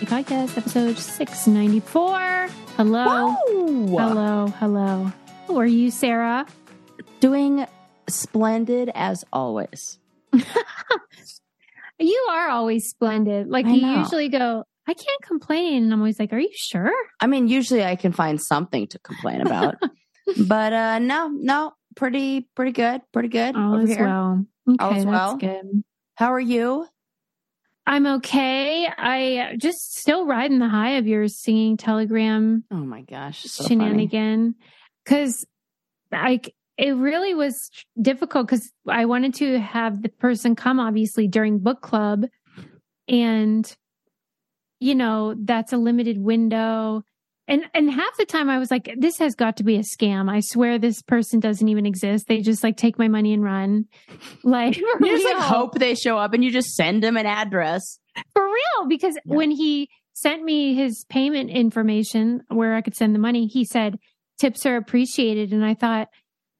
welcome to Brain Candy Podcast, episode 694. Hello. Whoa! Hello. Hello. How are you, Sarah? Doing splendid as always. You are always splendid. Like I you know. usually go, I can't complain. And I'm always like, Are you sure? I mean, usually I can find something to complain about, but uh no, no, pretty, pretty good, pretty good All over is here. well. Okay, All is that's well. good. How are you? I'm okay. I just still riding the high of your singing telegram Oh my gosh, so shenanigan. Because like it really was difficult because I wanted to have the person come obviously during book club. And you know that's a limited window and and half the time I was like this has got to be a scam I swear this person doesn't even exist they just like take my money and run like You just like hope they show up, and you just send them an address. for real because Yeah. when he sent me his payment information where I could send the money, he said tips are appreciated. And I thought,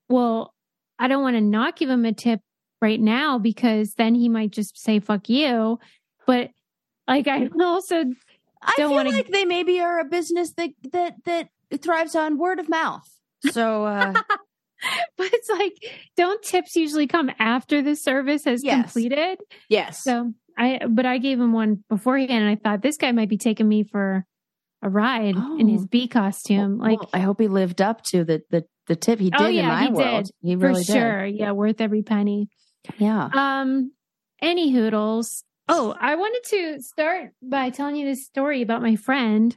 well, I don't want to not give him a tip right now because then he might just say fuck you. But like I also I Don't feel wanna- like they maybe are a business that that that thrives on word of mouth. So uh but it's like don't tips usually come after the service has Yes. completed? yes, So I but I gave him one beforehand and I thought this guy might be taking me for a ride in his Oh. bee costume. Like Well, I hope he lived up to the the, the tip he did Oh, in yeah, my he world. did. He for really did. sure. Yeah, worth every penny. Yeah. Um, any hoodles. Oh, I wanted to start by telling you this story about my friend.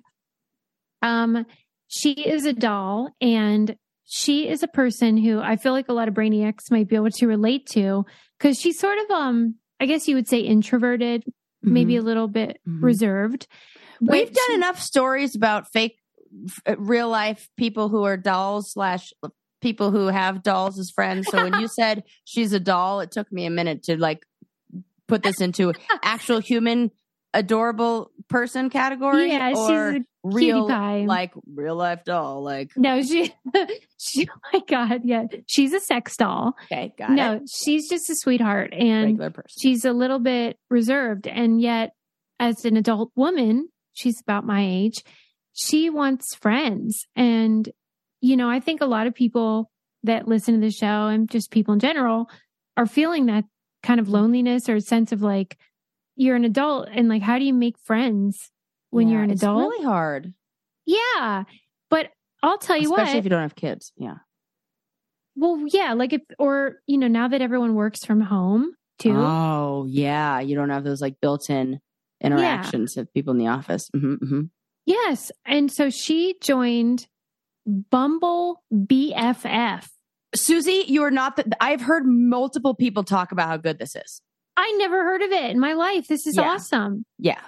Um, she is a doll and she is a person who I feel like a lot of brainiacs might be able to relate to because she's sort of um I guess you would say introverted, maybe a little bit Mhm. reserved. We've done she- enough stories about fake, f- real life people who are dolls slash people who have dolls as friends. So when you said she's a doll, it took me a minute to like put this into actual human, adorable person category Yeah, she's or real, pie. like real life doll. Like No, she she oh my god, yeah. She's a sex doll. okay, got no, it. she's just a sweetheart and Regular person. she's a little bit reserved and yet as an adult woman she's about my age she wants friends and you know i think a lot of people that listen to the show and just people in general are feeling that kind of loneliness or a sense of like you're an adult and like how do you make friends when Yeah, you're an it's adult It's really hard, yeah but i'll tell you especially what if you don't have kids. Yeah. well yeah like if or you know now that everyone works from home too Oh yeah, you don't have those like built-in interactions with people in the office. hmm hmm Yes. And so she joined Bumble BFF. Susie, you are not. The, I've heard multiple people talk about how good this is. I never heard of it in my life. This is Yeah. awesome. Yeah,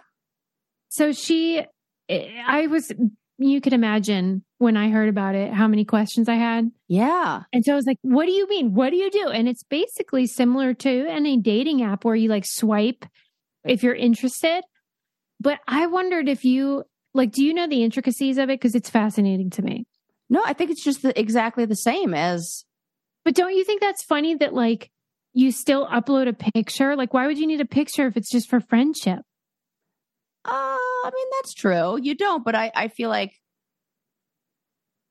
So she, I was, you could imagine when I heard about it, how many questions I had. yeah. And so I was like, what do you mean? What do you do? And it's basically similar to any dating app where you like swipe if you're interested. But I wondered if you, like, do you know the intricacies of it? Because it's fascinating to me. No, I think it's just the, exactly the same as. But don't you think that's funny that like you still upload a picture? Like, why would you need a picture if it's just for friendship? Uh, I mean, that's true. You don't, but I, I feel like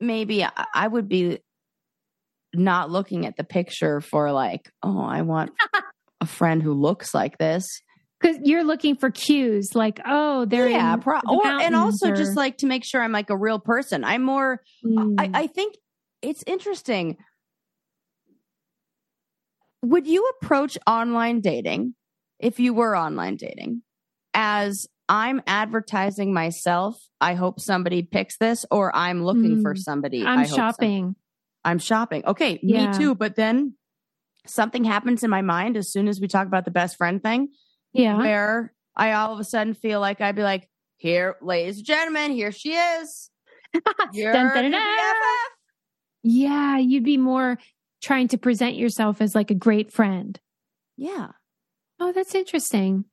maybe I, I would be not looking at the picture for like, oh, I want a friend who looks like this. Because you're looking for cues, like, oh, they're yeah, in pro- the or and also or- just like to make sure I'm like a real person. I'm more. Mm. I, I think it's interesting. Would you approach online dating if you were online dating as I'm advertising myself? I hope somebody picks this, or I'm looking for Mm. somebody. I'm I hope some- shopping. I'm shopping. Okay, Yeah. me too. But then something happens in my mind as soon as we talk about the best friend thing, Yeah. where I all of a sudden feel like I'd be like, "Here, ladies and gentlemen, here she is." Dun, dun, dun, dun. BFF." Yeah. You'd be more trying to present yourself as like a great friend. Yeah. Oh, that's interesting.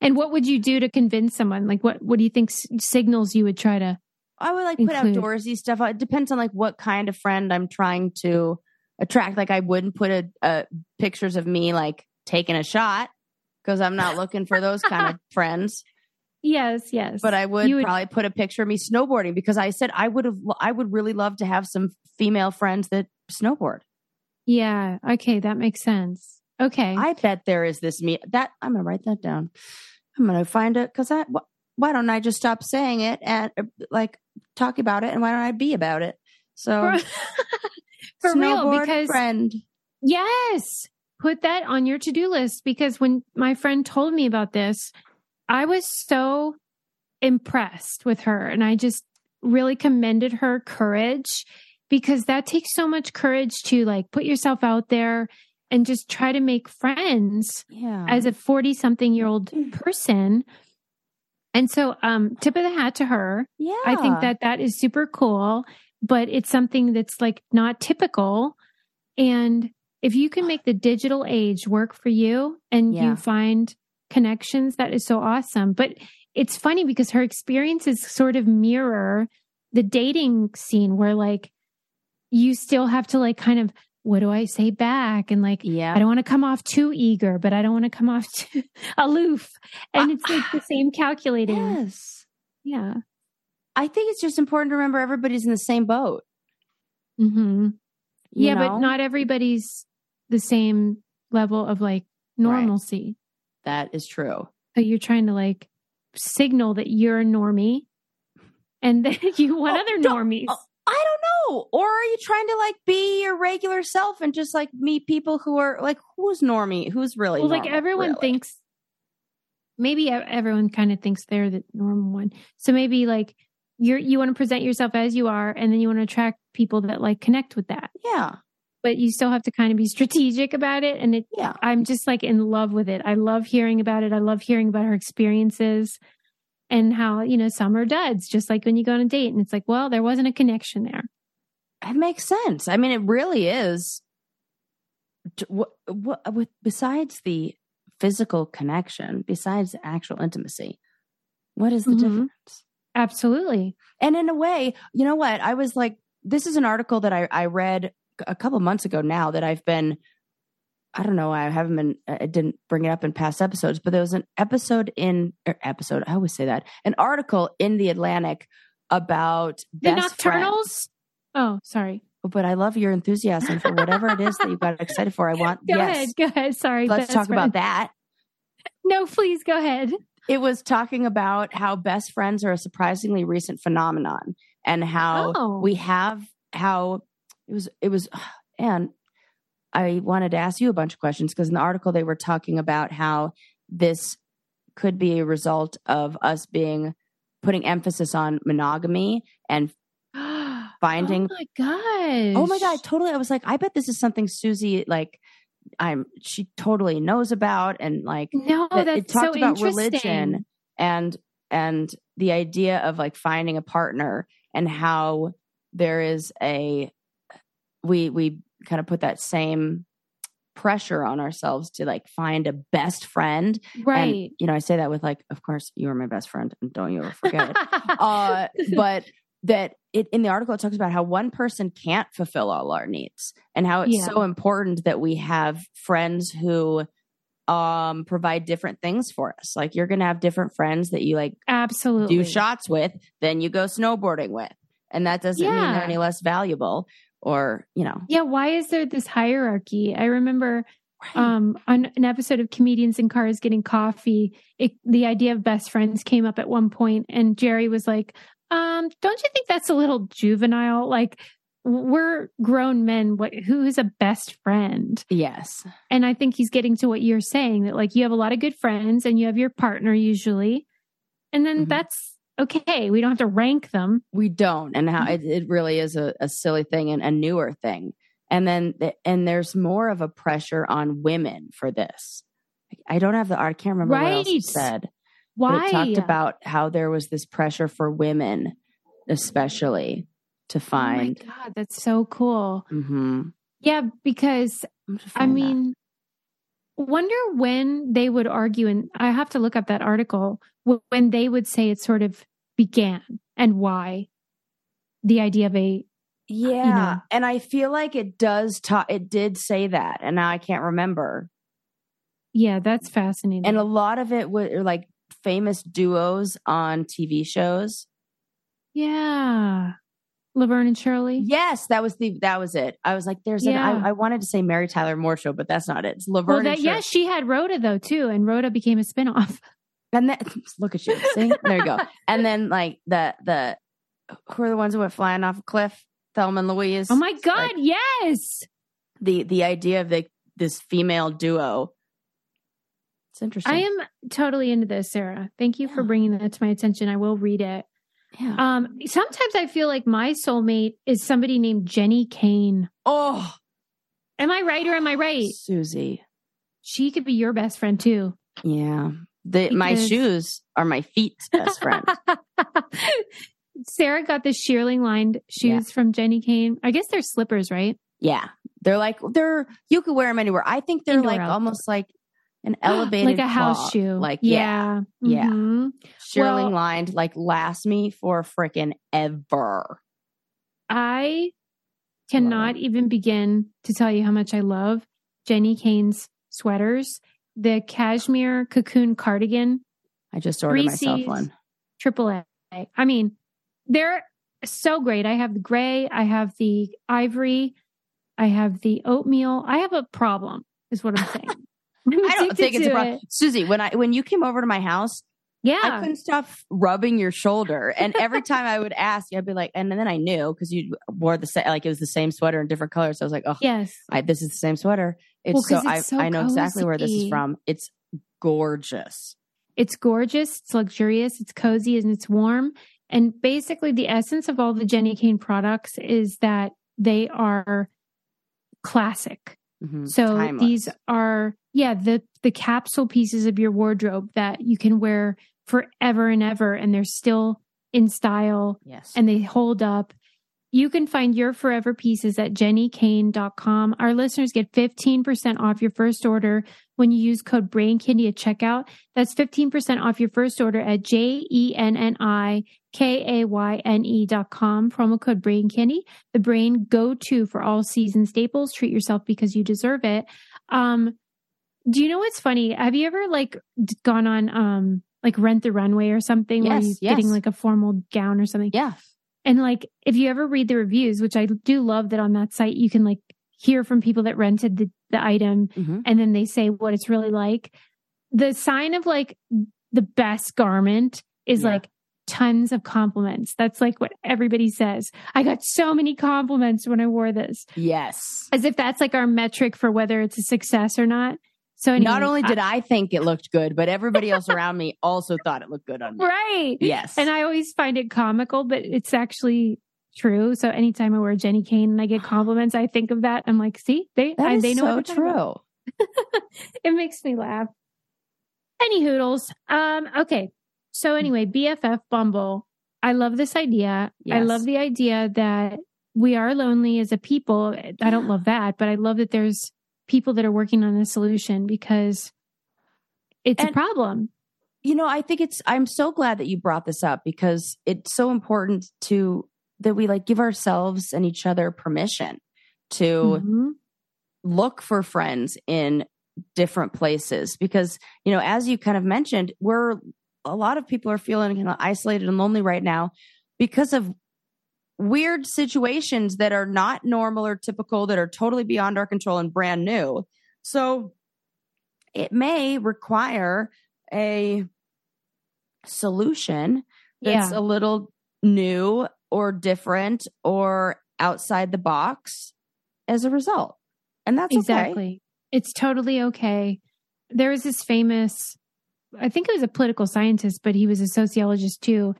And what would you do to convince someone? Like, what, what do you think s- signals you would try to? I would like put Include. outdoorsy stuff. It depends on like what kind of friend I'm trying to attract. Like I wouldn't put a, a pictures of me like taking a shot because I'm not looking for those kind of friends. Yes, yes. but I would, would- probably put a picture of me snowboarding because I said I would have I would really love to have some female friends that snowboard. Yeah. Okay, that makes sense. Okay. I bet there is this me that I'm gonna write that down. I'm gonna find it because I wh- why don't I just stop saying it and uh, like talk about it and why don't I be about it? So for, for real, because friend. Yes. Put that on your to do list because when my friend told me about this, I was so impressed with her and I just really commended her courage because that takes so much courage to like put yourself out there and just try to make friends Yeah. as a 40 something year old person. And so, um, tip of the hat to her. yeah. I think that that is super cool, but it's something that's like not typical. And if you can make the digital age work for you and Yeah. you find connections, that is so awesome. But it's funny because her experiences sort of mirror the dating scene where like you still have to like kind of, what do I say back? And like, yeah. I don't want to come off too eager, but I don't want to come off too aloof. And it's like the same calculating. yes. Yeah. I think it's just important to remember everybody's in the same boat. Mm-hmm. yeah, know? but not everybody's the same level of like normalcy. that is true. So you're trying to like signal that you're a normie and then you want Oh, other normies. oh, Or are you trying to like be your regular self and just like meet people who are like who's normie? Who's really well, like everyone really? thinks, maybe everyone kind of thinks they're the normal one. So maybe like you're, you want to present yourself as you are and then you want to attract people that like connect with that. Yeah. But you still have to kind of be strategic about it. And it, Yeah. I'm just like in love with it. I love hearing about it. I love hearing about her experiences and how, you know, some are duds, just like when you go on a date and it's like, well, there wasn't a connection there. It makes sense. I mean, it really is. What, what, with, besides the physical connection, besides actual intimacy, what is the Mhm. difference? Absolutely. And in a way, you know what? I was like, this is an article that I, I read a couple months ago now that I've been, I don't know, I haven't been, I didn't bring it up in past episodes, but there was an episode in, er, episode, I always say that, an article in the Atlantic about The best friends. Oh, sorry. But I love your enthusiasm for whatever it is that you got excited for. I want, Go yes, ahead. Go ahead. Sorry. let's talk about that. No, please go ahead. it was talking about how best friends are a surprisingly recent phenomenon and how Oh. we have how it was it was and i wanted to ask you a bunch of questions because in the article they were talking about how this could be a result of us being putting emphasis on monogamy and finding Oh my gosh. oh my god totally i was like i bet this is something susie like i'm she totally knows about and like No, that that's it talked so about interesting. religion and and the idea of like finding a partner and how there is a we we kind of put that same pressure on ourselves to like find a best friend Right. and you know i say that with like of course you are my best friend and don't you ever forget it uh but that it in the article it talks about how one person can't fulfill all our needs and how it's Yeah. so important that we have friends who um provide different things for us like you're gonna have different friends that you like Absolutely. do shots with then you go snowboarding with and that doesn't mean they're any less valuable or you know Yeah. Why is there this hierarchy? I remember right. um, on an episode of Comedians in Cars Getting Coffee, it, the idea of best friends came up at one point, and Jerry was like, um, "Don't you think that's a little juvenile? Like, we're grown men. What? Who is a best friend?" yes And I think he's getting to what you're saying that like you have a lot of good friends, and you have your partner usually, and then Mhm. that's okay. We don't have to rank them. we don't and how it, it really is a, a silly thing and a newer thing and then the, and there's more of a pressure on women for this i don't have the i can't remember what else Right. said Why? it talked about how there was this pressure for women especially to Oh my find god, that's so cool. Mhm. Yeah, because I finding that. mean, wonder when they would argue, and I have to look up that article when they would say it sort of began and why the idea of a yeah know. and i feel like it does talk it did say that and now i can't remember yeah, that's fascinating. and a lot of it was like famous duos on TV shows. Yeah. Laverne and Shirley. Yes, that was the that was it. I was like, there's an I, I wanted to say Mary Tyler Moore show, but that's not it. It's Laverne Well, and Shirley. yeah, she had Rhoda though too, and Rhoda became a spinoff. And then look at you. See? There you go. And then like the the who are the ones who went flying off a cliff? Thelma and Louise. Oh my God, like yes. the the idea of the this female duo. It's interesting. I am totally into this, Sarah. Thank you for bringing that to my attention. I will read it. yeah. Um, sometimes I feel like my soulmate is somebody named Jenni Kayne. oh, Am I right or am I right? Susie. She could be your best friend too. Yeah. The my shoes are my feet's best friend. Sarah got the shearling lined shoes from Jenni Kayne. I guess they're slippers, right? yeah. They're like they're you could wear them anywhere. I think they're Indoor, like outdoor. almost like an elevated like a house shoe. Like yeah. yeah, yeah. Mhm. shearling Well- lined like last me for freaking ever. I cannot even begin to tell you how much I love Jenni Kayne's sweaters. The cashmere cocoon cardigan, I just ordered Three myself one. triple A. I mean, they're so great. I have the gray, I have the ivory, I have the oatmeal. I have a problem, is what I'm saying. I'm don't think it's a problem. it. Susie, when I when you came over to my house, yeah. I couldn't stop rubbing your shoulder. And every time I would ask you, I'd be like, and then I knew because you wore the same, like it was the same sweater in different colors. So I was like, oh, Yes. I, this is the same sweater. It's Well, so, 'cause I, it's so I know exactly where this is from. It's gorgeous. It's gorgeous, it's luxurious, it's cozy, and it's warm. And basically, the essence of all the Jenni Kayne products is that they are classic. Mhm. So Timeless. these are, yeah, the the capsule pieces of your wardrobe that you can wear forever and ever, and they're still in style yes. and they hold up. You can find your forever pieces at jennikayne.com. Our listeners get 15% off your first order when you use code BRAINCANDY at checkout. That's 15% off your first order at E J-E-N-N-I-K-A-Y-N-E E dot com. Promo code BRAINCANDY. The brain go to for all season staples. Treat yourself because you deserve it. Um, do you know what's funny? Have you ever like gone on, um, like rent the runway or something where you're yes. getting like a formal gown or something? yeah. And like, if you ever read the reviews, which I do love that on that site, you can like hear from people that rented the, the item Mhm. and then they say what it's really like. The sign of like the best garment is Yeah. like tons of compliments. That's like what everybody says. I got so many compliments when I wore this, Yes. as if that's like our metric for whether it's a success or not. So Not only did I think it looked good, but everybody else around me also thought it looked good on me. right. Yes. And I always find it comical, but it's actually true. So anytime I wear Jenni Kayne and I get compliments, I think of that. I'm like, see, they I, they know so what they're talking about. true. It makes me laugh. Any hoodles. Um, okay. So anyway, BFF Bumble. I love this idea. I love the idea that we are lonely as a people. I don't love that, but I love that there's people that are working on a solution because it's a problem. you know i think it's i'm so glad that you brought this up because it's so important to that we like give ourselves and each other permission to Mhm. look for friends in different places because you know as you kind of mentioned we're a lot of people are feeling kind of isolated and lonely right now because of weird situations that are not normal or typical that are totally beyond our control and brand new so it may require a solution that's Yeah. a little new or different or outside the box as a result. And that's okay. exactly. It's totally okay. There was this famous, I think it was a political scientist, but he was a sociologist too,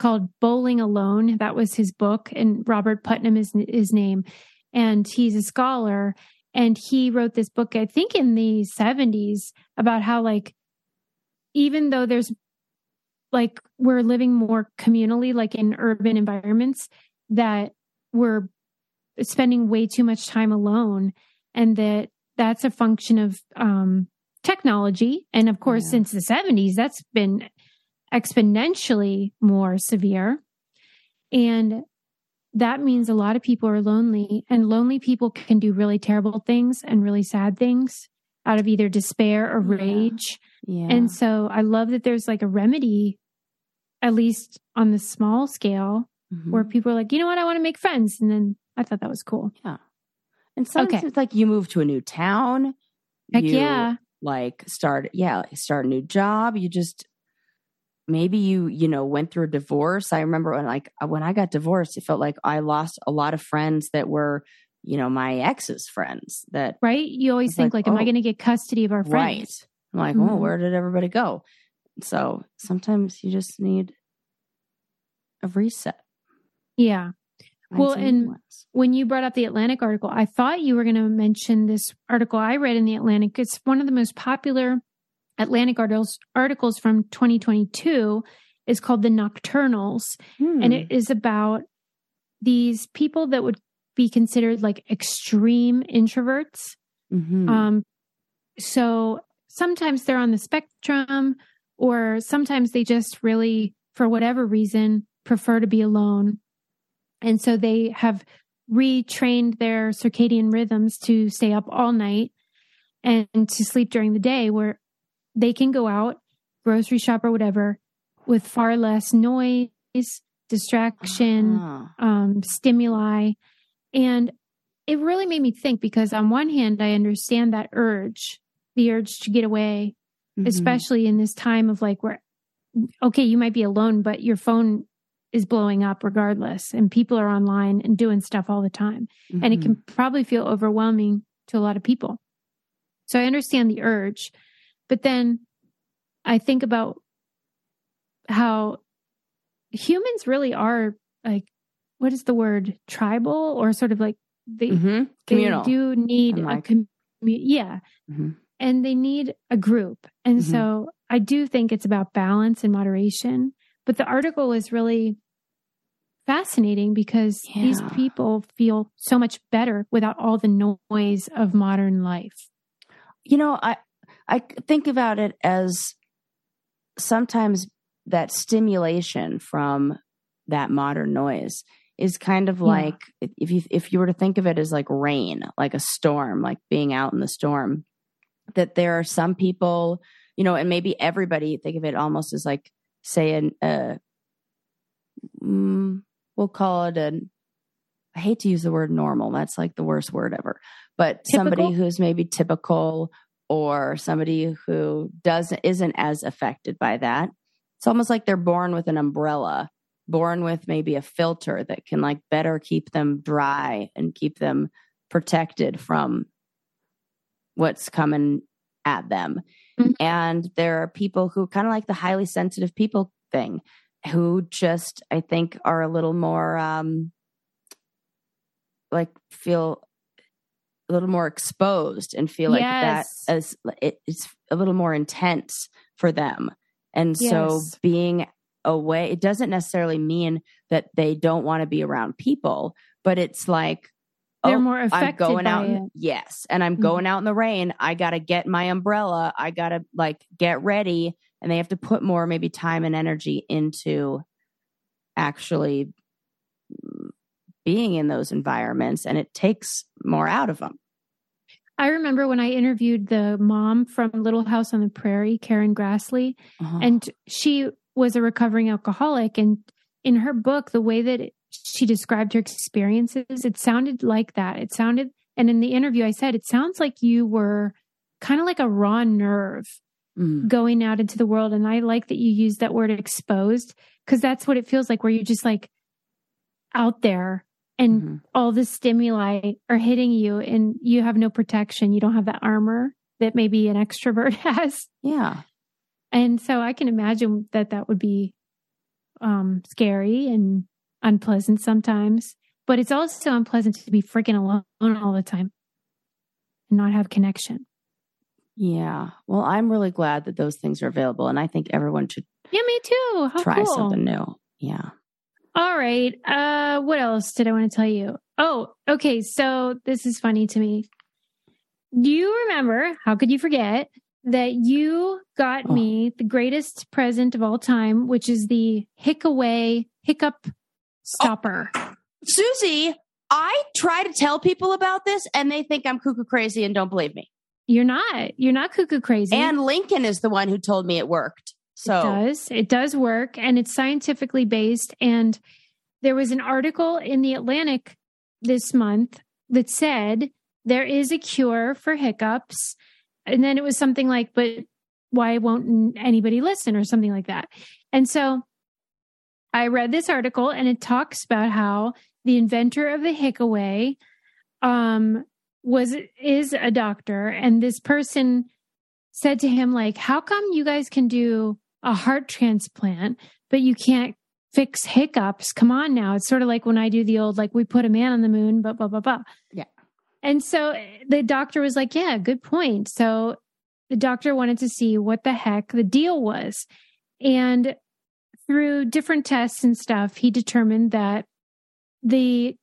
called Bowling Alone. That was his book, and Robert Putnam is his name. And he's a scholar. And he wrote this book, I think in the 70s, about how, like, even though there's like we're living more communally, like in urban environments, that we're spending way too much time alone and that that's a function of um, technology. And of course, Yeah. since the 70s, that's been exponentially more severe. And that means a lot of people are lonely, and lonely people can do really terrible things and really sad things out of either despair or rage. Yeah. And so I love that there's like a remedy, at least on the small scale, Mhm. where people are like, you know what, I want to make friends. And then I thought that was cool. Yeah. And sometimes okay. it's like you move to a new town. Heck you, yeah. Like start, yeah, start a new job. You just maybe you you know went through a divorce. I remember when like uh, when I got divorced, it felt like I lost a lot of friends that were you know my ex's friends. That Right? You always think like, like, am I oh, going to get custody of our right. friends? I'm like, Mhm. oh, where did everybody go? So sometimes you just need a reset. Yeah. Find Well, and ones. when you brought up the Atlantic article, I thought you were going to mention this article I read in the Atlantic. It's one of the most popular Atlantic articles articles from 2022 is called The Nocturnals and Hmm. it is about these people that would be considered like extreme introverts. Mhm. Um so sometimes they're on the spectrum or sometimes they just really for whatever reason prefer to be alone. And so they have retrained their circadian rhythms to stay up all night and to sleep during the day where they can go out, grocery shop or whatever with far less noise, distraction, Ah. um, stimuli. And it really made me think because, on one hand, I understand that urge, the urge to get away, Mhm. especially in this time of like where, okay, you might be alone, but your phone is blowing up regardless, and people are online and doing stuff all the time. And it can probably feel overwhelming to a lot of people. So I understand the urge, but then I think about how humans really are like, what is the word? Tribal or sort of like they, Mhm. they communal. do need a Unlike- commu- yeah Mhm. and they need a group and Mhm. so i do think it's about balance and moderation but the article is really fascinating because these people feel so much better without all the noise of modern life you know i i think about it as sometimes that stimulation from that modern noise is kind of Yeah. like if you if you were to think of it as like rain like a storm like being out in the storm that there are some people you know and maybe everybody think of it almost as like say an uh mm, we'll call it an I hate to use the word normal. That's like the worst word ever. But somebody who's maybe typical or somebody who doesn't isn't as affected by that. It's almost like they're born with an umbrella, born with maybe a filter that can like better keep them dry and keep them protected from what's coming at them. Mhm. And there are people who kind of like the highly sensitive people thing who just I think are a little more um like feel a little more exposed and feel like Yes. that as it, it's a little more intense for them. And so being away, it doesn't necessarily mean that they don't want to be around people, but it's like, they're oh, more I'm going out. In, yes. And I'm Mhm. going out in the rain. I got to get my umbrella. I got to like get ready. And they have to put more maybe time and energy into actually mm, being in those environments. And it takes more out of them. I remember when i interviewed the mom from little house on the prairie Karen Grassle Uh-huh. and she was a recovering alcoholic and in her book the way that it, she described her experiences it sounded like that it sounded and in the interview i said it sounds like you were kind of like a raw nerve Mm. going out into the world and i like that you used that word exposed because that's what it feels like where you're just like out there and Mhm. all the stimuli are hitting you and you have no protection you don't have that armor that maybe an extrovert has Yeah. and so I can imagine that that would be um, scary and unpleasant sometimes. But it's also unpleasant to be freaking alone all the time and not have connection. Yeah. Well, I'm really glad that those things are available. And I think everyone should Yeah, me too. How try cool. something new. Yeah. All right. Uh, what else did I want to tell you? Oh, okay. So this is funny to me. Do you remember? How could you forget that you got Oh. me the greatest present of all time, which is the HiccAway hiccup stopper? Susie, I try to tell people about this and they think I'm cuckoo crazy and don't believe me. You're not. You're not cuckoo crazy. And Lincoln is the one who told me it worked. So It does. It does work and it's scientifically based. And there was an article in the Atlantic this month that said there is a cure for hiccups. And then it was something like, but why won't anybody listen or something like that? And so I read this article and it talks about how the inventor of the HiccAway um was is a doctor and this person said to him like how come you guys can do a heart transplant but you can't fix hiccups. Come on now. It's sort of like when i do the old like we put a man on the moon blah blah blah blah. Yeah. and so eh, the doctor was like yeah good point. So the doctor wanted to see what the heck the deal was. And through different tests and stuff he determined that the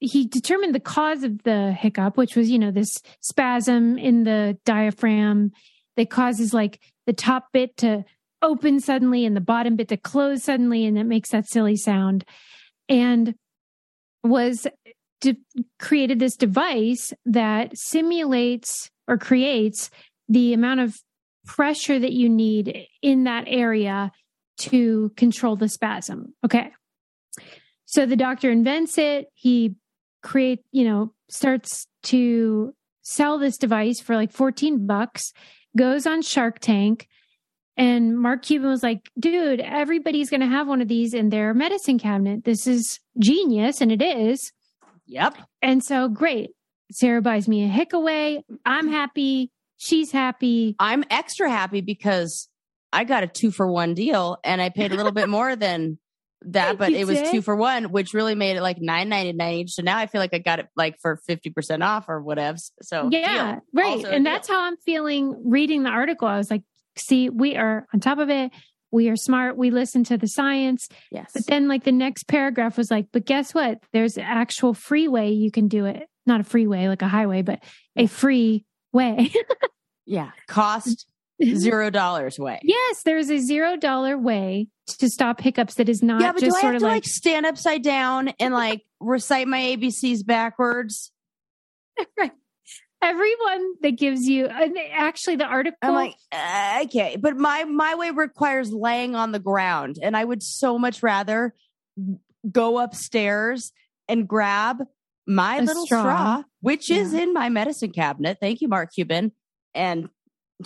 he determined the cause of the hiccup, which was, you know, this spasm in the diaphragm that causes like the top bit to open suddenly and the bottom bit to close suddenly, and it makes that silly sound. And was de- created this device that simulates or creates the amount of pressure that you need in that area to control the spasm. Okay. So the doctor invents it. He create, you know, starts to sell this device for like 14 bucks, goes on Shark Tank. And Mark Cuban was like, dude, everybody's going to have one of these in their medicine cabinet. This is genius. And it is. Yep. And so great. Sarah buys me a HiccAway. I'm happy. She's happy. I'm extra happy because I got a two for one deal and I paid a little bit more than that, but You it was did? two for one, which really made it like nine ninety nine each. So now I feel like I got it like for fifty percent off or whatever. So yeah, deal. right. Also and deal. that's how I'm feeling reading the article. I was like, see, we are on top of it. We are smart. We listen to the science. yes. But then, like, the next paragraph was like, but guess what? There's an actual freeway you can do it. Not a freeway like a highway, but a free way. yeah, cost zero dollars way. yes, there's a zero dollar way to stop hiccups that is not yeah, but do I have to like, like stand upside down and like recite my ABCs backwards? Right. Everyone that gives you, actually, the article. I'm like, uh, okay, but my my way requires laying on the ground, and I would so much rather go upstairs and grab my A little straw. straw, which is in my medicine cabinet. Thank you, Mark Cuban and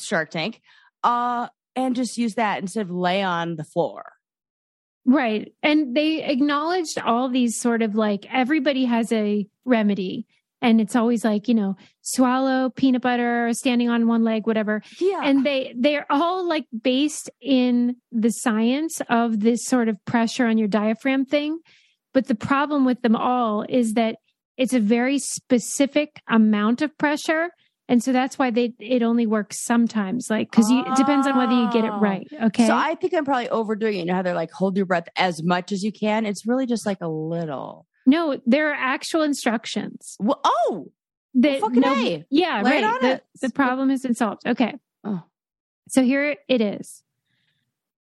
Shark Tank. Uh, and just use that instead of lay on the floor. Right. And they acknowledged all these sort of like everybody has a remedy. And it's always like, you know, swallow peanut butter, standing on one leg, whatever. Yeah, And they they're all like based in the science of this sort of pressure on your diaphragm thing. But the problem with them all is that it's a very specific amount of pressure. And so that's why they it only works sometimes. Like because you it depends on whether you get it Oh. right. Okay. So I think I'm probably overdoing it. You know how they're like, hold your breath as much as you can. It's really just like a little. no, there are actual instructions. Oh! Well, oh, that fucking no- A. yeah, Lay right. on the, it. the problem has been solved. Okay. Oh. So here it is.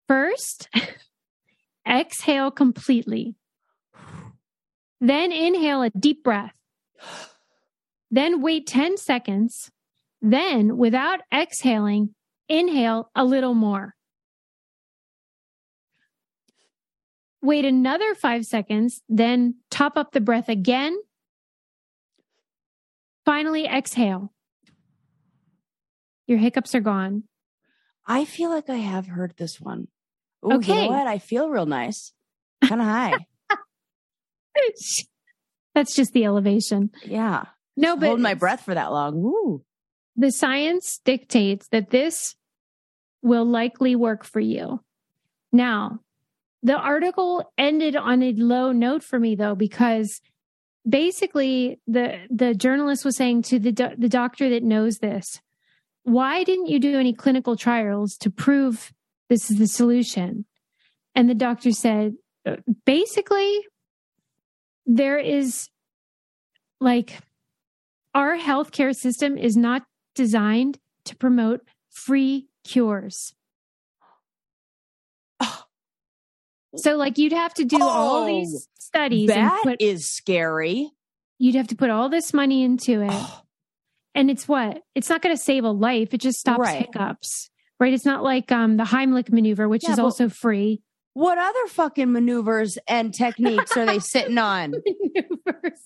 First, exhale completely. Then inhale a deep breath. Then wait 10 seconds. Then, without exhaling, inhale a little more. Wait another five seconds. Then top up the breath again. Finally, exhale. Your hiccups are gone. I feel like I have heard this one. Ooh, You Okay. know what? I feel real nice. Kind of high. That's just the elevation. yeah. No, but Hold my breath for that long. Ooh. the science dictates that this will likely work for you. Now, the article ended on a low note for me though, because basically the the journalist was saying to the do- the doctor that knows this, why didn't you do any clinical trials to prove this is the solution? And the doctor said, basically, there is like our healthcare system is not designed to promote free cures. So, like, you'd have to do all Oh, these studies and That put, is scary. you'd have to put all this money into it. And it's what? It's not going to save a life. It just stops Right. hiccups. Right? It's not like um the Heimlich maneuver, which Yeah, is also free. What other fucking maneuvers and techniques are they sitting on? maneuvers.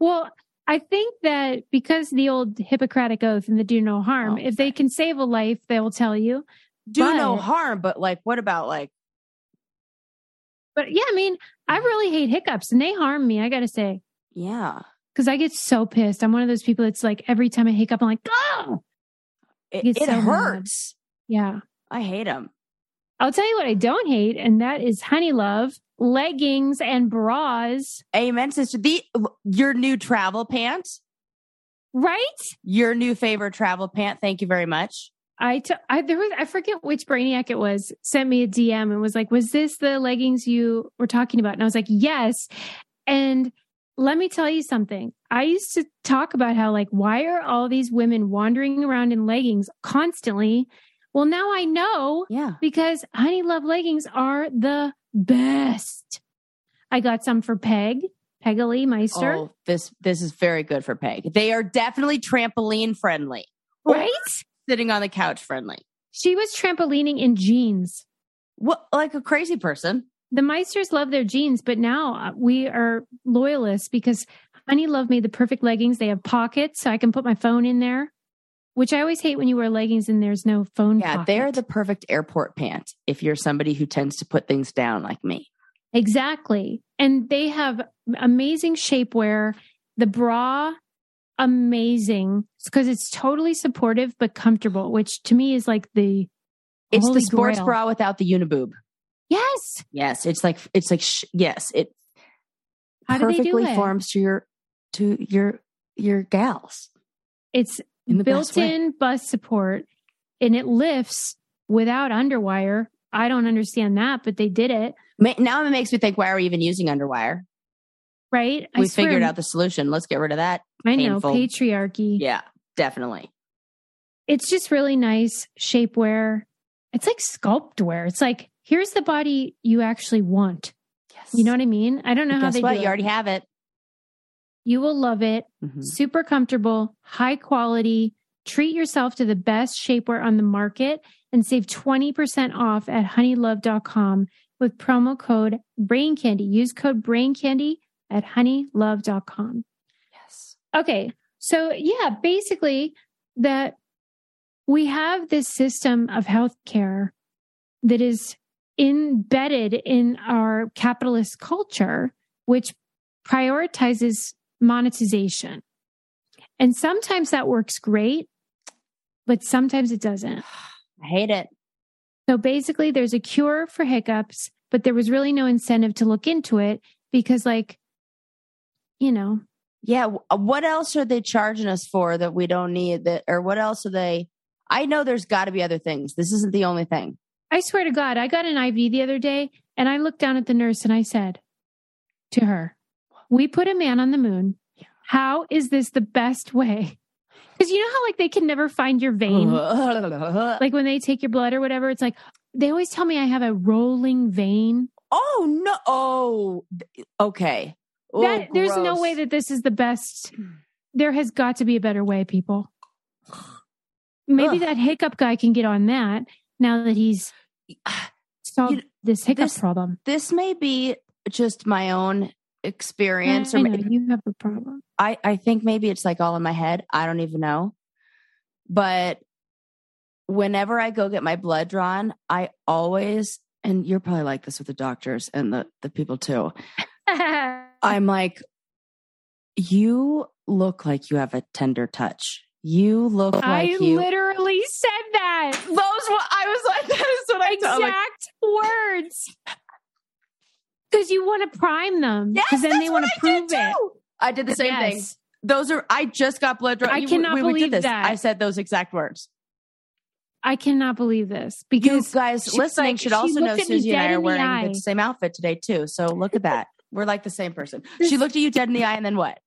Well, I think that because the old Hippocratic oath and the do no harm, Oh, if they can save a life, they will tell you. Do no harm, but like, what about like? But yeah, I mean, I really hate hiccups and they harm me, I got to say, Yeah, because I get so pissed. I'm one of those people that's like, every time I hiccup, I'm like, oh, it, it so hurts. yeah. I hate them. I'll tell you what I don't hate, and that is Honey Love leggings and bras, Amen, sister. The your new travel pant, right? your new favorite travel pant. Thank you very much. I t- I there was I forget which brainiac it was sent me a DM and was like, "Was this the leggings you were talking about?" And I was like, "Yes." And let me tell you something. I used to talk about how like why are all these women wandering around in leggings constantly? Well, now I know Yeah. because Honey Love leggings are the best. I got some for Peg, Pegalee Meister, Oh, this this is very good for Peg. They are definitely trampoline friendly. right? Sitting on the couch friendly. She was trampolining in jeans. What like a crazy person? the Meisters love their jeans, but now uh, we are loyalists because Honey Love made the perfect leggings. They have pockets, so I can put my phone in there, which I always hate when you wear leggings and there's no phone. Yeah, pocket. they're the perfect airport pant if you're somebody who tends to put things down like me. exactly, and they have amazing shapewear. The bra, amazing because it's totally supportive but comfortable, which to me is like the It's the sports grail. bra without the uniboob. yes. Yes, it's like it's like sh- yes, it How do they do perfectly it? forms to your to your your gals It's in the built-in bust support and it lifts without underwire. I don't understand that, but they did it, Now it makes me think, why are we even using underwire? right? I We figured out the solution. Let's get rid of that. I know patriarchy. Yeah, definitely. It's just really nice shapewear. It's like sculpt wear. It's like here's the body you actually want. Yes. You know what I mean? I don't know how they what? do You already have it. You will love it. Mhm. Super comfortable, high quality. Treat yourself to the best shapewear on the market and save 20% off at honeylove.com with promo code brain candy. Use code brain candy at honeylove.com. Yes. Okay. So yeah, basically that we have this system of healthcare that is embedded in our capitalist culture, which prioritizes monetization. And sometimes that works great, but sometimes it doesn't. I hate it. So basically, there's a cure for hiccups, but there was really no incentive to look into it because, like, you know, Yeah. uh, What else are they charging us for that we don't need? That or what else are they? I know there's got to be other things. This isn't the only thing. I swear to God, I got an IV the other day and I looked down at the nurse and I said to her, We put a man on the moon. How is this the best way? Because you know how, like, they can never find your vein? Like, when they take your blood or whatever, it's like, they always tell me I have a rolling vein. oh no! Oh, okay. Oh, that, there's no way that this is the best. There has got to be a better way, people. Maybe Ugh. that hiccup guy can get on that now that he's solved You- this hiccup this- problem. this may be just my own experience, I or know ma- you have a problem. I, I think maybe it's like all in my head. I don't even know. But whenever I go get my blood drawn, I always, and you're probably like this with the doctors and the, the people too. I'm like, you look like you have a tender touch. You look like I you. literally said that. Those what I was like, that is what I thought. Like, Exact words. Because you want to prime them. yes, Because then that's they want I to prove did it. too. I did the same thing. Those are. I just got blood drawn. I You- cannot we, we believe this. that. I said those exact words. I cannot believe this You because guys listening like- should also know looked at me Susie and I are in the wearing the same outfit today too. So look at that. We're like the same person. She looked at you dead in the eye, and then what?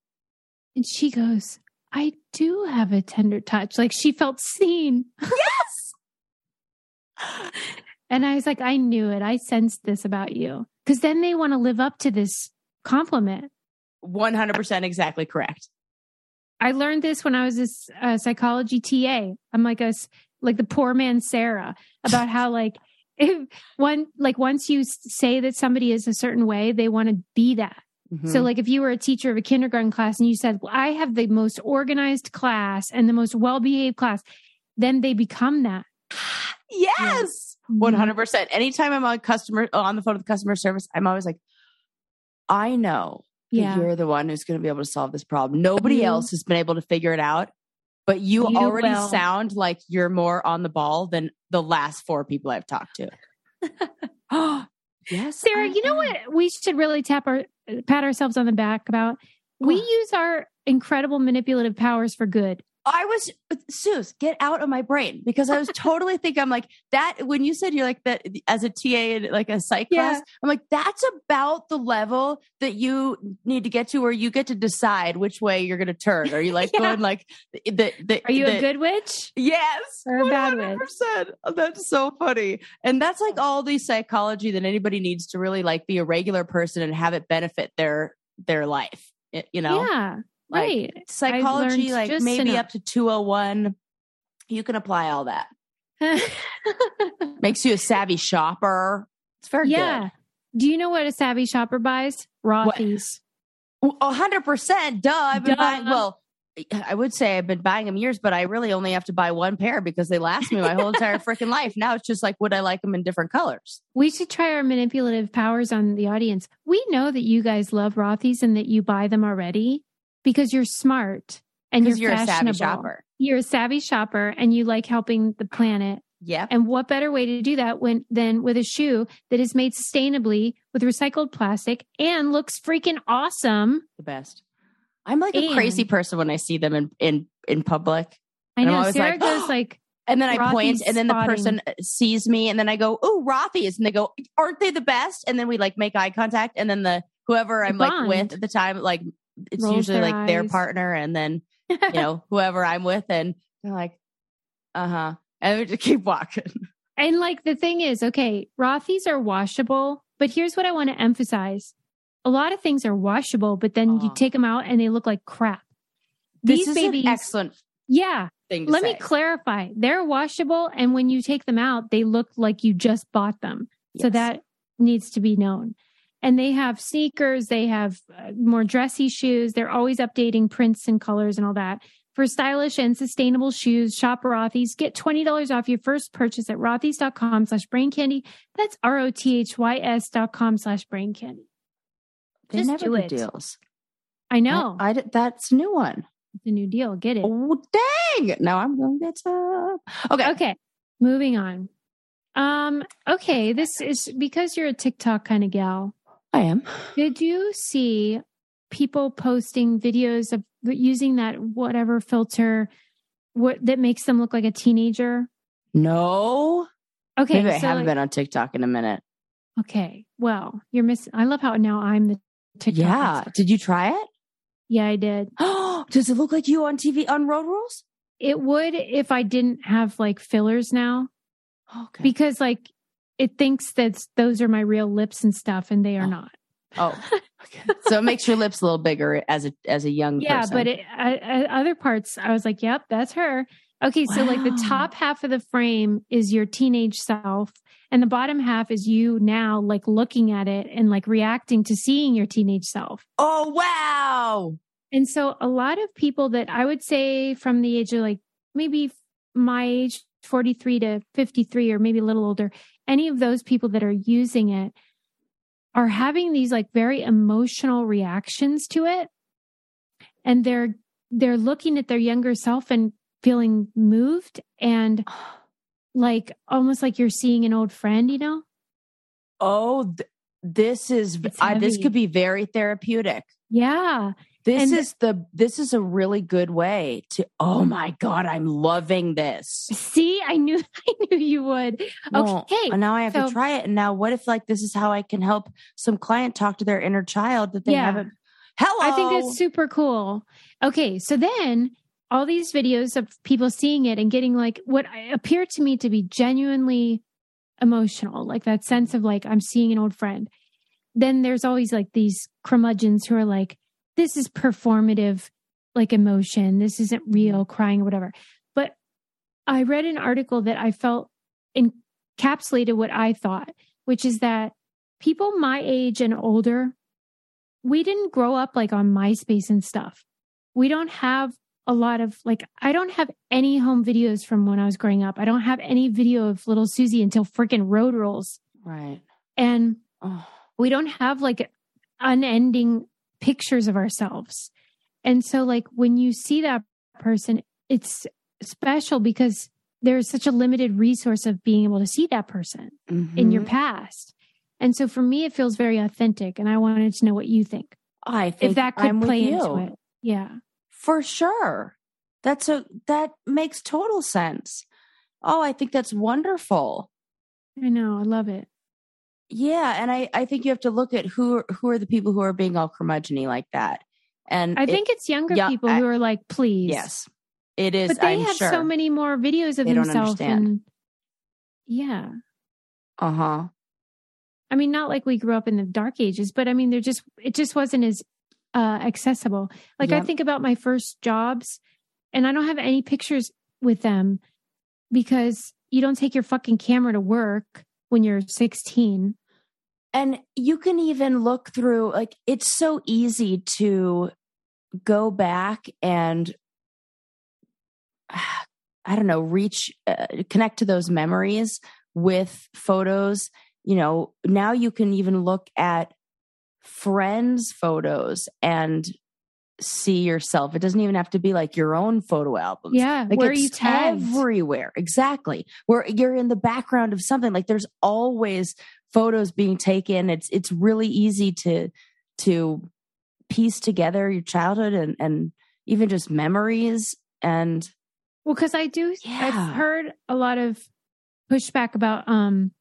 and she goes, I do have a tender touch. Like she felt seen. Yes. And I was like, I knew it. I sensed this about you because then they want to live up to this compliment. 100% exactly correct. I learned this when I was a psychology TA. I'm like a like the poor man Sarah about how like if one like once you say that somebody is a certain way, they want to be that. Mm-hmm. So like if you were a teacher of a kindergarten class and you said, "Well, I have the most organized class and the most well-behaved class," then they become that. yes. yes. 100%. Mm-hmm. Anytime I'm on customer on the phone with customer service, I'm always like, I know yeah. you're the one who's going to be able to solve this problem. Nobody mm-hmm. else has been able to figure it out, but you, you already will. sound like you're more on the ball than the last four people I've talked to. yes. Sarah, I you know what we should really tap our pat ourselves on the back about? We use our incredible manipulative powers for good. I was Suze, get out of my brain because I was totally thinking I'm like that when you said you're like that as a TA in like a psych Yeah. class, I'm like, that's about the level that you need to get to where you get to decide which way you're gonna turn. Are you like Yeah. going like the the, Are you the- a good witch? Yes. or a bad witch? 100%. Oh, That's so funny. And that's like all the psychology that anybody needs to really like be a regular person and have it benefit their their life. It- you know? yeah, Like, right. psychology like maybe enough. up to 201 you can apply all that makes you a savvy shopper it's very yeah. Do you know what a savvy shopper buys? Rothy's. a hundred percent duh i've been Duh. buying well i would say i've been buying them years but i really only have to buy one pair because they last me my whole entire freaking life now it's just like would i like them in different colors We should try our manipulative powers on the audience. We know that you guys love Rothy's and that you buy them already because you're smart and you're, you're, a savvy shopper You're a savvy shopper and you like helping the planet. yep And what better way to do that when than with a shoe that is made sustainably with recycled plastic and looks freaking awesome? the best i'm like a crazy person when i see them in in in public I know Sarah like, goes like, And then I Rothy's and then the spotting. person uh, sees me, and then I go, "Oh, Rothy's," and they go, "Aren't they the best?" And then we like make eye contact, and then the whoever I'm like with at the time, like it's Rolls usually their like their partner, and then you know whoever I'm with, and they're like, "Uh huh," and we just keep walking. And like the thing is, okay, Rothy's are washable, but here's what I want to emphasize. A lot of things are washable, but then you take them out and they look like crap. This These is babies, an excellent yeah. Let say. me clarify. They're washable, and when you take them out, they look like you just bought them. So that needs to be known. And they have sneakers, they have uh, more dressy shoes. They're always updating prints and colors and all that. For stylish and sustainable shoes, shop Rothy's. Get $20 off your first purchase at rothys.com slash brain candy. That's R O T H Y S dot com slash brain candy. they just never do it. deals. I know. I, did, that's a new one. it's a new deal. Get it. Oh dang! Now I'm going to get some. Okay. Okay. Moving on. Um, okay, this is because you're a TikTok kind of gal. I am. Did you see people posting videos of using that whatever filter what that makes them look like a teenager? No. Okay, Maybe I so haven't like- been on TikTok in a minute. okay. Well, you're missing. I love how now I'm the TikTok. Yeah. expert. Did you try it? yeah, I did. Oh, does it look like you on TV on Road Rules? It would if I didn't have like fillers now, Okay. because like it thinks that those are my real lips and stuff, and they are Oh. not. oh, okay. so it makes your lips a little bigger as a as a young person. Yeah, person. but it, I, I, other parts, I was like, "Yep, that's her." Okay, so like the top half of the frame is your teenage self, and the bottom half is you now, like looking at it and like reacting to seeing your teenage self. oh wow. And so, a lot of people that I would say from the age of like maybe my age, forty three to fifty three, or maybe a little older, any of those people that are using it are having these like very emotional reactions to it. And they're they're looking at their younger self and feeling moved and like almost like you're seeing an old friend you know? Oh, th- this is I, this could be very therapeutic. yeah This And- is the this is a really good way to. Oh my god, I'm loving this. see i knew i knew you would Well, okay now I have so- to try it. And now, what if like this is how I can help some client talk to their inner child that they Yeah. haven't? Hello. I think it's super cool. Okay, so then all these videos of people seeing it and getting like what appeared to me to be genuinely emotional, like that sense of like I'm seeing an old friend. Then there's always like these curmudgeons who are like, this is performative. like emotion. This isn't real, mm-hmm. crying or whatever. But I read an article that I felt encapsulated what I thought, which is that people my age and older, we didn't grow up like on MySpace and stuff. We don't have a lot of like, I don't have any home videos from when I was growing up. I don't have any video of little Susie until freaking road rules. Right. And Oh, we don't have like unending pictures of ourselves. And so, like, when you see that person, it's special because there's such a limited resource of being able to see that person in your mhm. past. And so, for me, it feels very authentic. And I wanted to know what you think. I think If that could I'm play into it. Yeah. For sure. That's a that makes total sense. Oh, I think that's wonderful. I know. I love it. Yeah, and I I think you have to look at who who are the people who are being all curmudgeony like that. And I it- think it's younger people I- who are like, please. yes, it is. But they I'm have sure. so many more videos of They themselves. And yeah. Uh huh. I mean, not like we grew up in the dark ages, but I mean, there just it just wasn't as uh, accessible. Like I think about my first jobs, and I don't have any pictures with them because you don't take your fucking camera to work when you're 16. And you can even look through like it's so easy to go back and I don't know, reach uh, connect to those memories with photos. You know, now you can even look at friends' photos and see yourself. It doesn't even have to be like your own photo albums. Yeah, Like where you tagged? everywhere. Exactly. Where you're in the background of something. Like there's always photos being taken. It's it's really easy to to piece together your childhood and and even just memories and Well, because I do, Yeah. I've heard a lot of pushback about, um,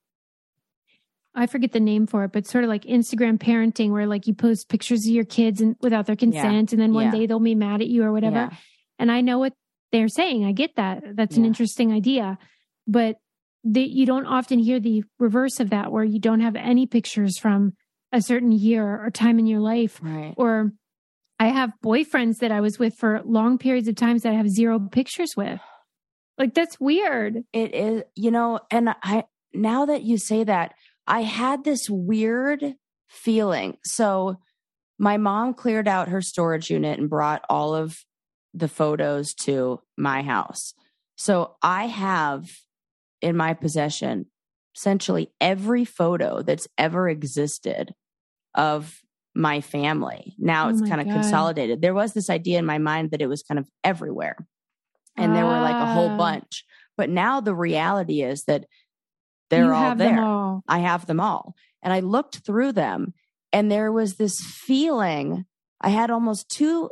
I forget the name for it, but sort of like Instagram parenting, where like you post pictures of your kids and without their consent, and then one Yeah. day they'll be mad at you or whatever. Yeah. And I know what they're saying. I get that. That's an interesting idea, but the, you don't often hear the reverse of that, where you don't have any pictures from a certain year or time in your life Right. or I have boyfriends that I was with for long periods of times that I have zero pictures with. Like that's weird. It is, you know, and I now that you say that, I had this weird feeling. So my mom cleared out her storage unit and brought all of the photos to my house. So I have in my possession essentially every photo that's ever existed of my family. Now Oh it's kind of consolidated. There was this idea in my mind that it was kind of everywhere. And there were like a whole Ah. bunch. But now the reality is that they're you all there. all. I have them all. And I looked through them and there was this feeling I had almost two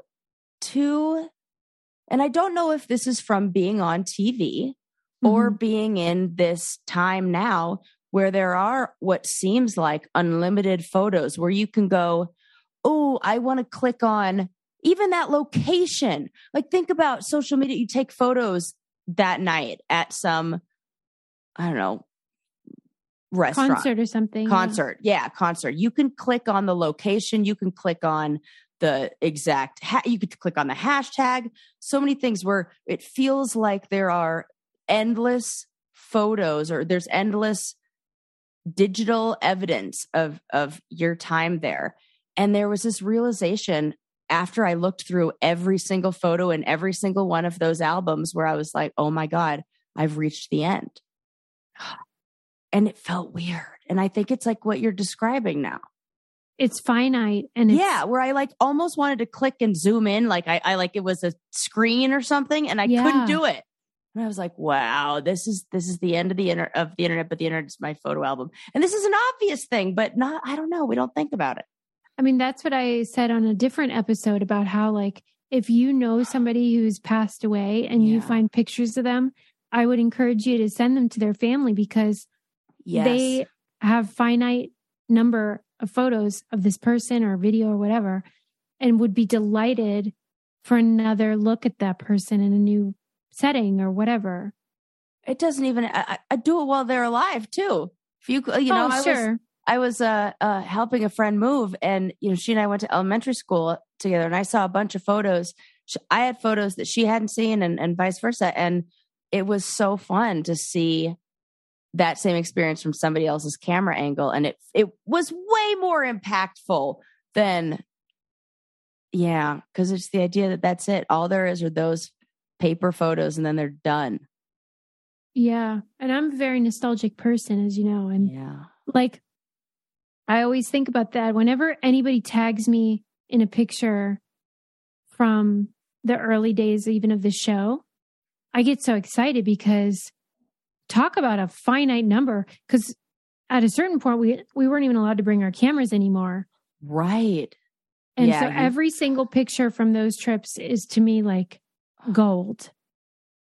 two and I don't know if this is from being on TV or Mhm. being in this time now where there are what seems like unlimited photos where you can go, Oh, I want to click on even that location. Like, think about social media. You take photos that night at some, I don't know, restaurant. Concert or something. yeah. concert. Yeah concert. You can click on the location. You can click on the exact ha- you could click on the hashtag. So many things where it feels like there are endless photos or there's endless digital evidence of of your time there. And there was this realization after i looked through every single photo in every single one of those albums where i was like oh my god i've reached the end and it felt weird. And i think it's like what you're describing now. It's finite and it's, yeah where i like almost wanted to click and zoom in like i, I like it was a screen or something and i Yeah. couldn't do it. And i was like wow this is this is the end of the inter- of the internet but the internet is my photo album. And this is an obvious thing but not i don't know we don't think about it. I mean, that's what I said on a different episode about how, like, if you know somebody who's passed away and you find pictures of them, I would encourage you to send them to their family because yes they have finite number of photos of this person or video or whatever and would be delighted for another look at that person in a new setting or whatever. it doesn't even I, I- do it while they're alive too if you you know oh, I was sure. I was uh, uh, helping a friend move, and you know she and I went to elementary school together, and I saw a bunch of photos sh- I had photos that she hadn't seen, and and vice versa. And it was so fun to see that same experience from somebody else's camera angle, and it it was way more impactful than yeah, because it's the idea that that's it. All there is are those paper photos, and then they're done. Yeah. And I'm a very nostalgic person, as you know. And Yeah. like, I always think about that whenever anybody tags me in a picture from the early days, even of the show, I get so excited because talk about a finite number. Because at a certain point, we we weren't even allowed to bring our cameras anymore, Right. and Yeah, so you- every single picture from those trips is to me like gold.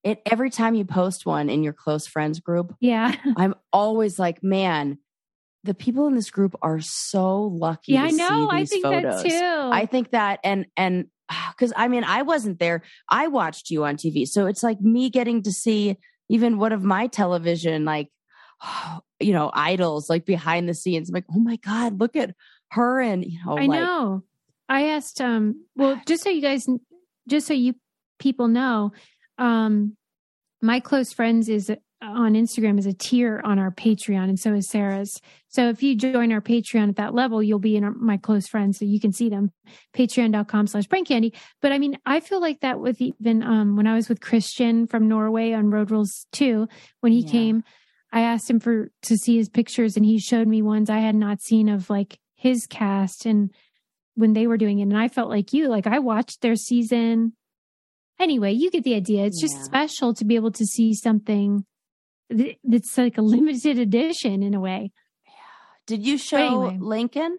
It every time you post one in your close friends group, Yeah, I'm always like, man, the people in this group are so lucky. yeah, I know. I think photos. that too. I think that, and and because I mean, I wasn't there. I watched you on TV, so it's like me getting to see even one of my television, like you know, idols, like behind the scenes. I'm like, oh my god, look at her, and you know, I like, know. I asked um well just so you guys just so you people know um my close friends is on Instagram is a tier on our Patreon and so is Sarah's. So if you join our Patreon at that level, you'll be in our, my close friends so you can see them. Patreon.com slash brain candy. But I mean, I feel like that with even um when I was with Christian from Norway on Road Rules 2, when he Yeah. came, I asked him for to see his pictures and he showed me ones I had not seen of like his cast and when they were doing it and I felt like you like I watched their season anyway you get the idea it's just Yeah. special to be able to see something that's like a limited edition in a way Did you show anyway. Lincoln?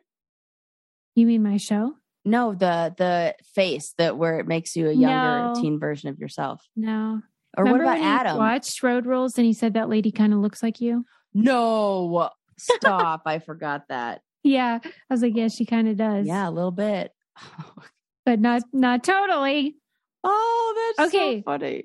you mean my show No, the the face that where it makes you a younger No. teen version of yourself. no Or Remember what about Adam? watched road rules and he said that lady kind of looks like you No, stop! I forgot that. yeah I was like yeah she kind of does Yeah, a little bit. but not not totally Oh, that's Okay. so funny.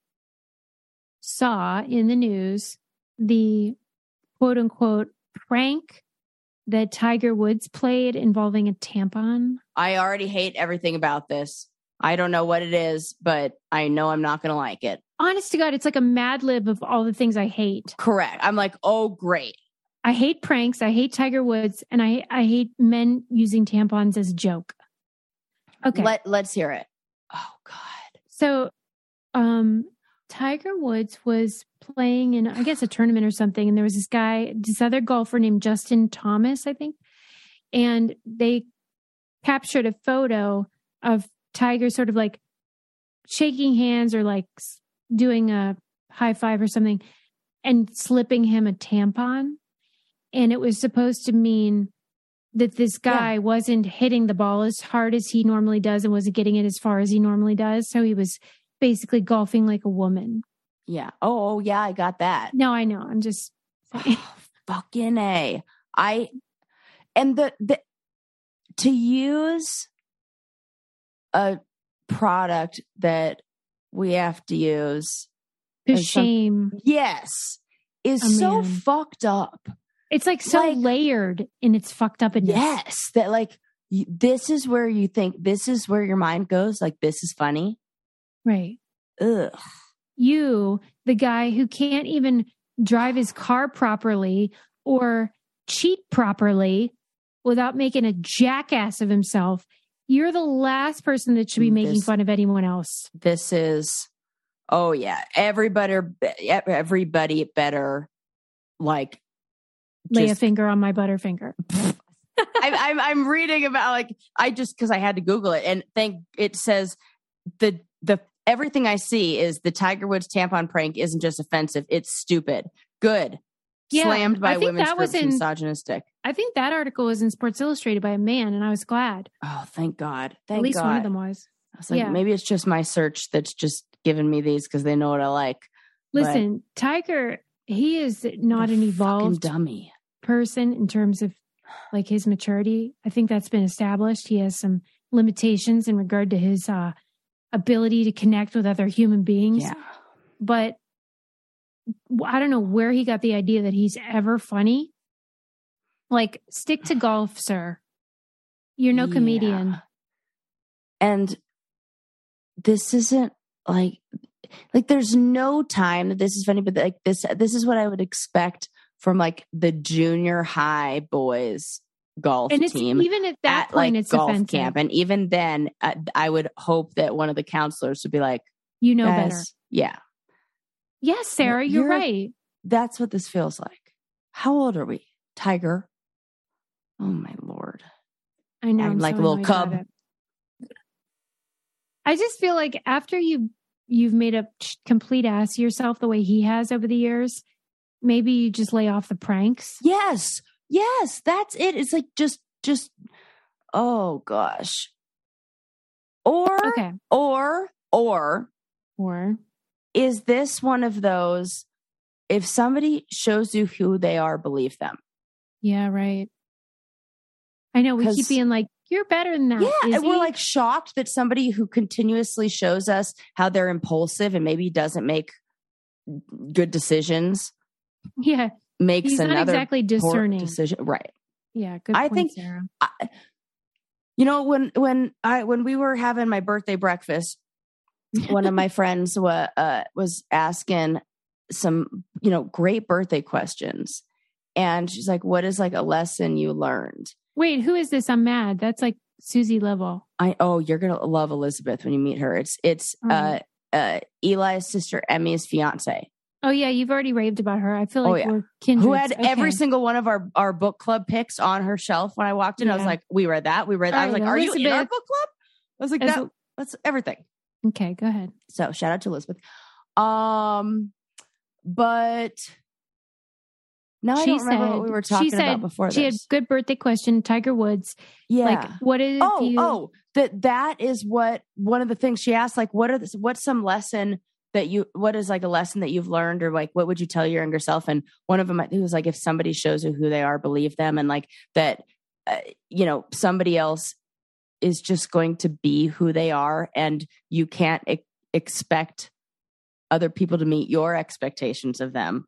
saw in the news the quote unquote prank that Tiger Woods played involving a tampon. I already hate everything about this. I don't know what it is, but I know I'm not going to like it. Honest to God, it's like a mad lib of all the things I hate. Correct. I'm like, oh, great. I hate pranks. I hate Tiger Woods, and I I hate men using tampons as a joke. Okay, Let Let's hear it. Oh God. So, um, Tiger Woods was playing in, I guess, a tournament or something, and there was this guy, this other golfer named Justin Thomas, I think, and they captured a photo of Tiger sort of like shaking hands or like doing a high five or something, and slipping him a tampon, and it was supposed to mean that this guy wasn't hitting the ball as hard as he normally does and wasn't getting it as far as he normally does. So he was basically golfing like a woman. Yeah. Oh, oh yeah. I got that. No, I know. I'm just oh, saying. Fucking a. I and the the to use a product that we have to use. the There's some- shame. Yes, is Oh, so fucked up. It's like so Like- layered in its fucked up. And yes, that like you, this is where you think this is where your mind goes. Like this is funny. Right. Ugh. You, the guy who can't even drive his car properly or cheat properly without making a jackass of himself. You're the last person that should be making This- fun of anyone else. This is Oh yeah, everybody, everybody better like Lay a finger on my butterfinger. I, I'm I'm reading about like I just because I had to Google it and think it says the the everything I see is the Tiger Woods tampon prank isn't just offensive, it's stupid. Good. Yeah, Slammed by I women's that was in- misogynistic. I think that article was in Sports Illustrated by a man, and I was glad. Oh, thank God. Thank At least God. one of them was. I was like, yeah. maybe it's just my search that's just giving me these because they know what I like. But- Listen, Tiger, he is not an evolved dummy. person in terms of like his maturity. I think that's been established. He has some limitations in regard to his uh, ability to connect with other human beings. Yeah. But I don't know where he got the idea that he's ever funny. Like, stick to golf, sir. You're no Yeah. comedian. And this isn't like like there's no time that this is funny, but like this this is what I would expect from like the junior high boys golf And it's team even at that at point, like it's golf offensive. camp. And even then, I, I would hope that one of the counselors would be like, You know "Guys, better. Yeah, Yes, Sarah, you're, You're- right. that's what this feels like. How old are we, Tiger? Oh my lord! I know. Acting I'm like so a little cub. I just feel like after you you've made a complete ass of yourself the way he has over the years, maybe you just lay off the pranks. Yes, yes, that's it. It's like just, just, oh gosh. Or, Okay. or, or Or is this one of those? If somebody shows you who they are, believe them. yeah, right. I know we keep being like, you're better than that. yeah, and we're like shocked that somebody who continuously shows us how they're impulsive and maybe doesn't make good decisions yeah, makes he's not another exactly discerning. decision. Right. Yeah, good. I point, think- Sarah. I, you know when when I when we were having my birthday breakfast, one of my friends wa, uh, was asking some you know great birthday questions, and she's like, "What is like a lesson you learned?" Wait, who is this? I'm mad. That's like Susie Level. I oh you're gonna love Elizabeth when you meet her. It's it's right. uh uh Eli's sister Emmy's fiance Oh yeah, you've already raved about her. I feel Oh, like yeah. we're kindred. who had every single one of our our book club picks on her shelf when I walked in. I was like, "We read that. We read." That. I was like, right, "Are you in our book club?" I was like, "That that's everything." Okay, go ahead. So shout out to Elizabeth. Um, but no, I she don't remember said what we were talking she said about before she had good birthday question. Tiger Woods. yeah. Like, what is oh, you? oh, that that is what one of the things she asked. Like, what are this? What's some lesson that you? What is like a lesson that you've learned, or like what would you tell your younger self? And one of them, it was like, if somebody shows you who they are, believe them, and like that, uh, you know, somebody else is just going to be who they are, and you can't e- expect other people to meet your expectations of them.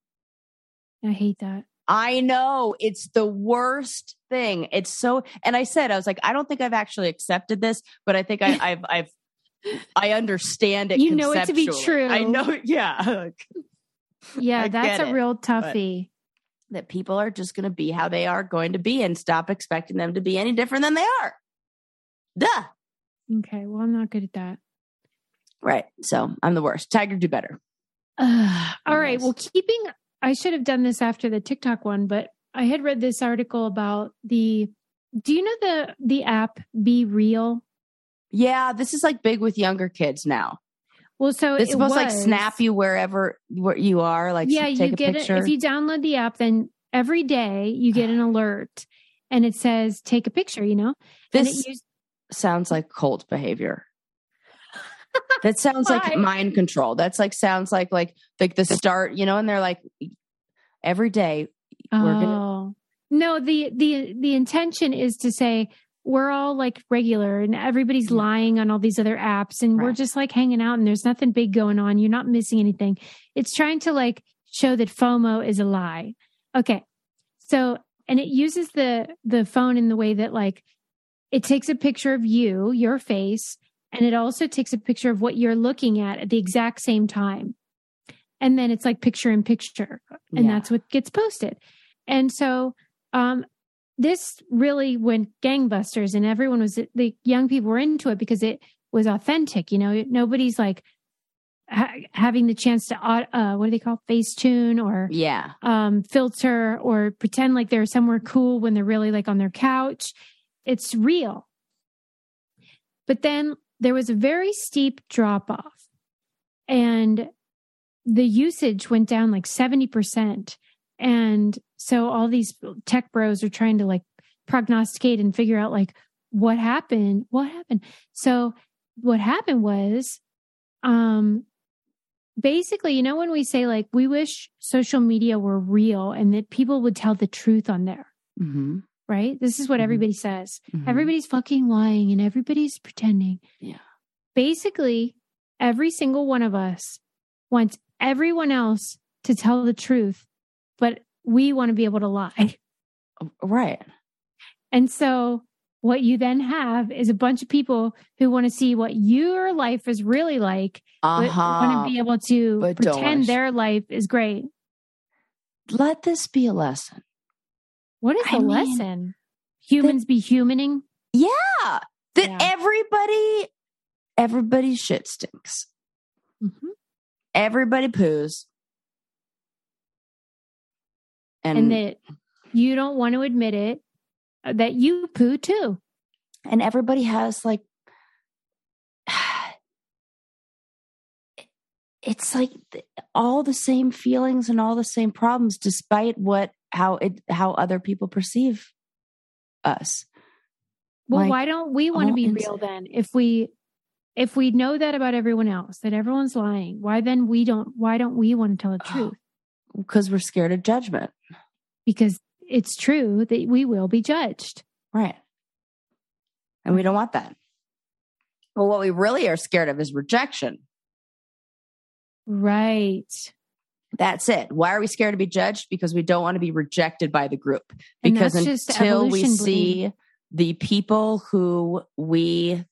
I hate that. I know it's the worst thing. It's so, and I said, I was like, I don't think I've actually accepted this, but I think I, I've, I've, I understand it. You know it to be true. I know, yeah, Yeah, I that's a it, real toughie. that people are just going to be how they are going to be, and stop expecting them to be any different than they are. Duh. Okay, well, I'm not good at that. Right. So I'm the worst. Tiger, do better. Ugh. all right. Well, keeping, I should have done this after the TikTok one, but I had read this article about the. Do you know the the app Be Real? Yeah, this is like big with younger kids now. Well, so It's it supposed to like snap you wherever where you are. Like, yeah, take you a get picture. it if you download the app. Then every day you get an alert, and it says take a picture. You know, this used, sounds like cult behavior. that sounds like mind control. That's like sounds like like like the start, you know, and they're like every day we're gonna Oh no, the the the intention is to say we're all like regular and everybody's lying on all these other apps and we're just like hanging out and there's nothing big going on. You're not missing anything. It's trying to like show that FOMO is a lie. Okay. So and it uses the the phone in the way that like it takes a picture of you, your face, and it also takes a picture of what you're looking at at the exact same time. And then it's like picture in picture and Yeah. that's what gets posted. And so um this really went gangbusters and everyone was the young people were into it because it was authentic, you know, nobody's like ha- having the chance to uh, what do they call Facetune or Yeah. um, filter or pretend like they're somewhere cool when they're really like on their couch. It's real. But then there was a very steep drop off and the usage went down like 70%. And so all these tech bros are trying to like prognosticate and figure out like what happened, what happened. So what happened was, um, basically, you know, when we say like, we wish social media were real and that people would tell the truth on there, Mm-hmm. right? This is what Mhm. everybody says. Mhm. Everybody's fucking lying and everybody's pretending. Yeah. Basically, every single one of us wants everyone else to tell the truth, but we want to be able to lie. Right. And so what you then have is a bunch of people who want to see what your life is really like, but Uh-huh. want to be able to but pretend their life is great. Let this be a lesson. What is I the mean, lesson? Humans be humaning? Yeah. That Yeah. everybody everybody's shit stinks. Mhm. Everybody poos. And And that you don't want to admit it, uh, that you poo too. And everybody has like it's like all the same feelings and all the same problems despite what how it how other people perceive us. Well, Like, why don't we want to be real then? If we if we know that about everyone else, that everyone's lying, why then we don't why don't we want to tell the truth? Because we're scared of judgment. Because it's true that we will be judged. Right. And we don't want that. Well, what we really are scared of is rejection. Right. That's it. Why are we scared to be judged? Because we don't want to be rejected by the group. Because until we see the people who we,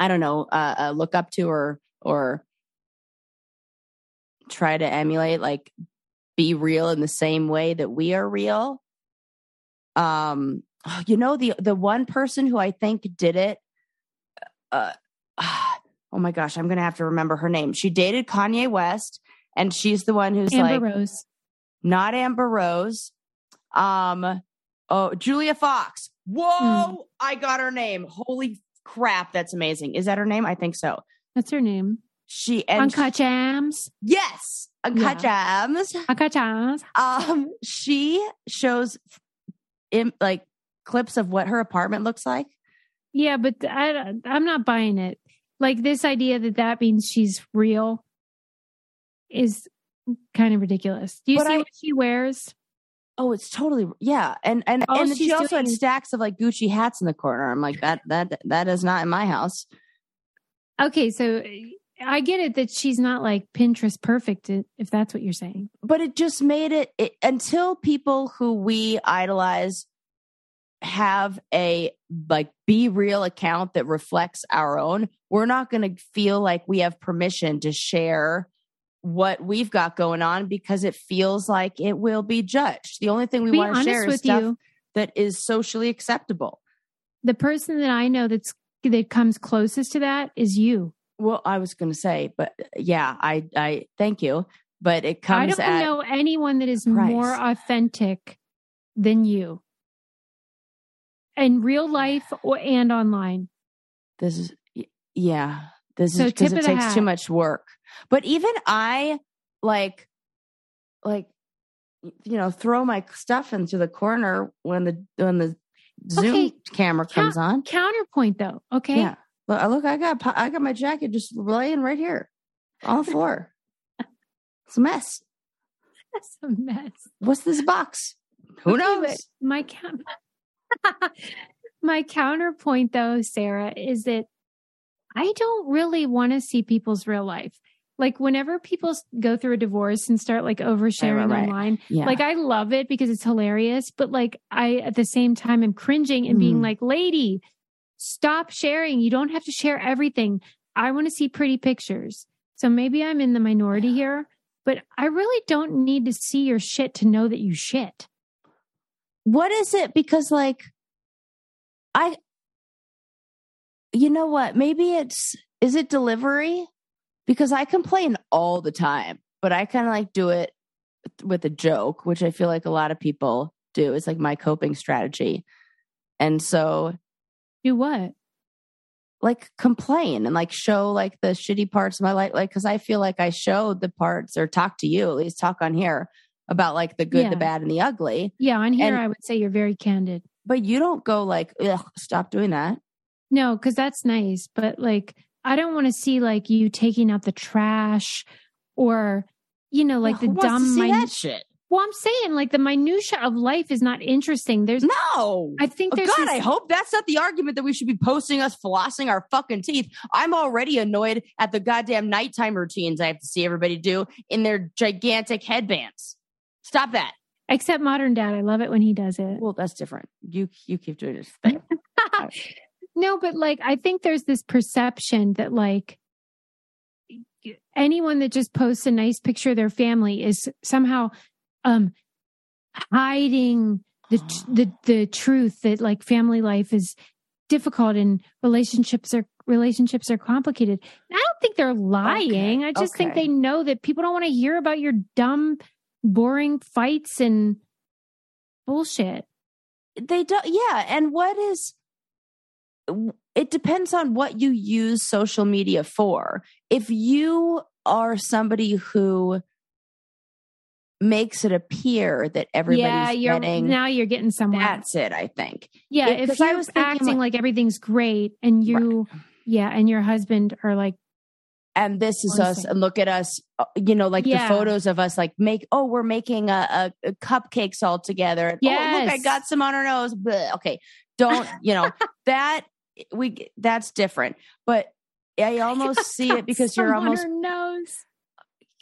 I don't know, uh, uh, look up to or or try to emulate, like be real in the same way that we are real. Um, you know the the one person who I think did it. Uh, oh my gosh, I'm gonna have to remember her name. She dated Kanye West, and she's the one who's Amber like Rose. not Amber Rose. Um, oh, Julia Fox. Whoa, Hmm. I got her name. Holy crap, that's amazing. Is that her name? I think so. That's her name. She and Uncut Jams. yes, Uncut Gems. Uncut Jams. Um, she shows in like clips of what her apartment looks like. Yeah, but I, I'm not buying it. Like this idea that that means she's real is kind of ridiculous. Do you But see I- what she wears? Oh, it's totally yeah, and and All and she also had stacks of like Gucci hats in the corner. I'm like that that that is not in my house. Okay, so I get it that she's not like Pinterest perfect, if that's what you're saying. but it just made it, it until people who we idolize have a like be real account that reflects our own we're not going to feel like we have permission to share what we've got going on because it feels like it will be judged the only thing we want to share is with stuff you, that is socially acceptable the person that I know that's that comes closest to that is you. Well i was going to say but uh, yeah i i thank you but it comes. I don't at know anyone that is price. more authentic than you in real life or, and online. this is yeah this So is because it takes hat. too much work but even i like like you know throw my stuff into the corner when the when the zoom Okay, camera comes on Counterpoint though, okay? yeah look, I- look i got i got my jacket just laying right here on the floor it's a mess That's a mess. what's this box who knows my count my counterpoint though, Sarah, is that I don't really want to see people's real life. Like whenever people go through a divorce and start like oversharing right. online, yeah like I love it because it's hilarious, but like I at the same time am cringing and being Mhm. like, "Lady, stop sharing. You don't have to share everything. I want to see pretty pictures." So maybe I'm in the minority here, but I really don't need to see your shit to know that you shit. what is it because like i you know what maybe it's is it delivery because I complain all the time, but I kind of like do it with a joke, which I feel like a lot of people do. It's like my coping strategy. And so, Do what? like, complain and like show like the shitty parts of my life. Like, cause I feel like I showed the parts or talk to you, at least talk on here about like the good, Yeah. the bad, and the ugly. Yeah, on here And- I would say you're very candid. But you don't go like, ugh, stop doing that. No, because that's nice, but like I don't want to see like you taking out the trash or you know like the dumb. see min- that shit. Well, I'm saying like the minutia of life is not interesting. There's, No. I think Oh, there's. God, this- I hope that's not the argument that we should be posting us flossing our fucking teeth. I'm already annoyed at the goddamn nighttime routines I have to see everybody do in their gigantic headbands. Stop that. except modern dad, I love it when he does it. Well, that's different. You you keep doing this thing. no, but like I think there's this perception that like anyone that just posts a nice picture of their family is somehow um hiding the the the truth that like family life is difficult and relationships are relationships are complicated. I don't think they're lying. I just think they know that people don't want to hear about your dumb boring fights and bullshit. they don't yeah and what is it depends on what you use social media for if you are somebody who makes it appear that everybody's yeah, you're getting now you're getting somewhere. that's it i think yeah, it- if 'cause I you're was acting like- like, everything's great and you, yeah, and your husband are like, and this is us and look at us uh, you know like Yeah. the photos of us like make oh we're making a, a, a cupcakes all together oh look i got some on our nose Bleh. okay don't you know that we that's different but i almost see it because you're almost nose.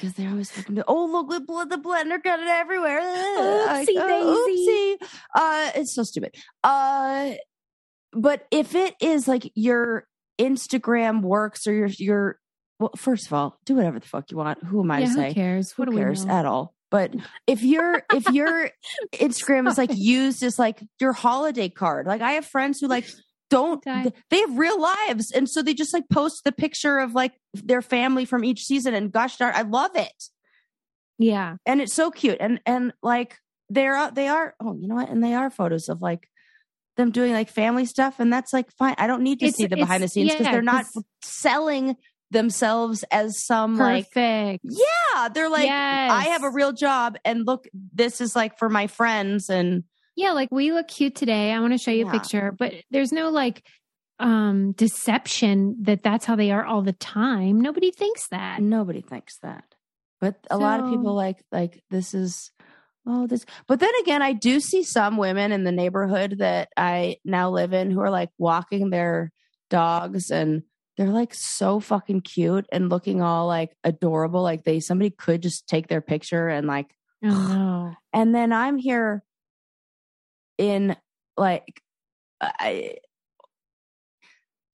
Because they're always looking oh look the blood the blender got it everywhere Like, Oopsie oh, daisy. oopsie. uh it's so stupid uh but if it is like your instagram works or your your well first of all do whatever the fuck you want who am i Yeah, to say? who cares? Who do we cares at all but if your if your instagram is like used as like your holiday card like i have friends who like don't they have real lives. And so they just like post the picture of like their family from each season and gosh darn i love it. Yeah, and it's so cute. And and like they're they are oh you know what? And they are photos of like them doing like family stuff. And that's like fine. I don't need to It's- see the behind the scenes because yeah, they're not selling themselves as some like perfect. yeah they're like i have a real job and look this is like for my friends and Yeah, like we look cute today. I want to show you Yeah. a picture, but there's no like um deception that that's how they are all the time. Nobody thinks that. nobody thinks that but a lot of people like like this is oh this but then again i do see some women in the neighborhood that i now live in who are like walking their dogs and they're like so fucking cute and looking all like adorable like they somebody could just take their picture and like Oh no. and then i'm here in like i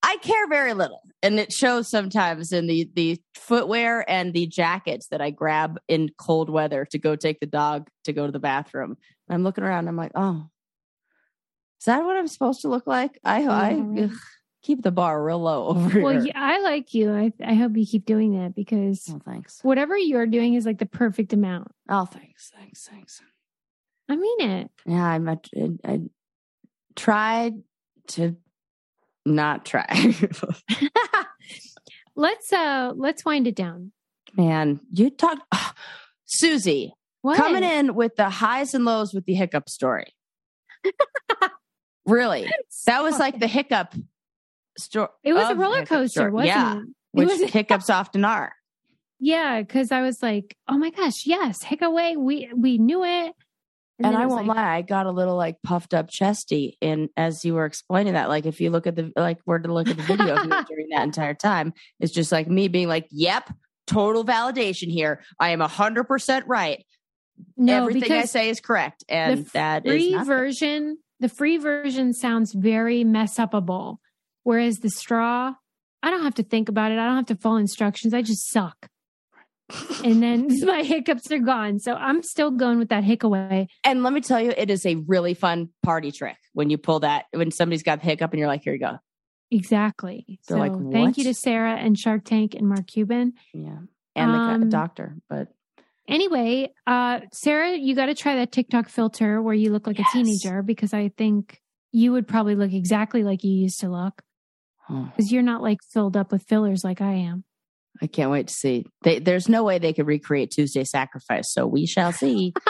i care very little. And it shows sometimes in the the footwear and the jackets that i grab in cold weather to go take the dog to go to the bathroom. I'm looking around i'm like oh is that what i'm supposed to look like? I i ugh, keep the bar real low over Well, here. yeah, I like you. I I hope you keep doing that because oh thanks. whatever you're doing is like the perfect amount. oh thanks thanks thanks I mean it. Yeah, I'm a, I tried to not try. let's uh let's wind it down. Man, you talk Susie What? coming in with the highs and lows with the hiccup story. really? That was like the hiccup story. It was a roller coaster, wasn't yeah, it? It which was- hiccups often are. Yeah, because I was like, oh my gosh, yes, HiccAway. We we knew it. And, then I won't like, lie, I got a little like puffed up chesty in as you were explaining that. Like if you look at the like were to look at the video during that entire time, it's just like me being like, Yep, total validation here. I am a hundred percent right. No, Everything I say is correct. And the that is free version, the free version sounds very mess upable. Whereas the straw, I don't have to think about it. I don't have to follow instructions. I just suck. And then my hiccups are gone. So I'm still going with that HiccAway. and let me tell you, it is a really fun party trick when you pull that when somebody's got the hiccup and you're like, here you go. Exactly. They're so like, thank you to Sarah and Shark Tank and Mark Cuban. Yeah. And the Um, doctor, but Anyway, uh, Sarah, you got to try that TikTok filter where you look like Yes. a teenager because I think you would probably look exactly like you used to look because you're not like filled up with fillers like I am. I can't wait to see. They, there's no way they could recreate Tuesday Sacrifice, so we shall see.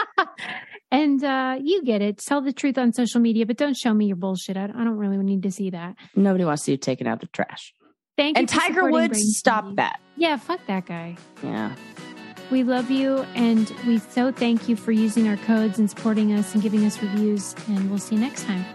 And uh, you get it. Tell the truth on social media, but don't show me your bullshit. I, I don't really need to see that. Nobody wants to see you taking out the trash. Thank And you. And Tiger Woods, stop TV. that. Yeah, fuck that guy. Yeah. We love you, and we so thank you for using our codes and supporting us and giving us reviews. And we'll see you next time.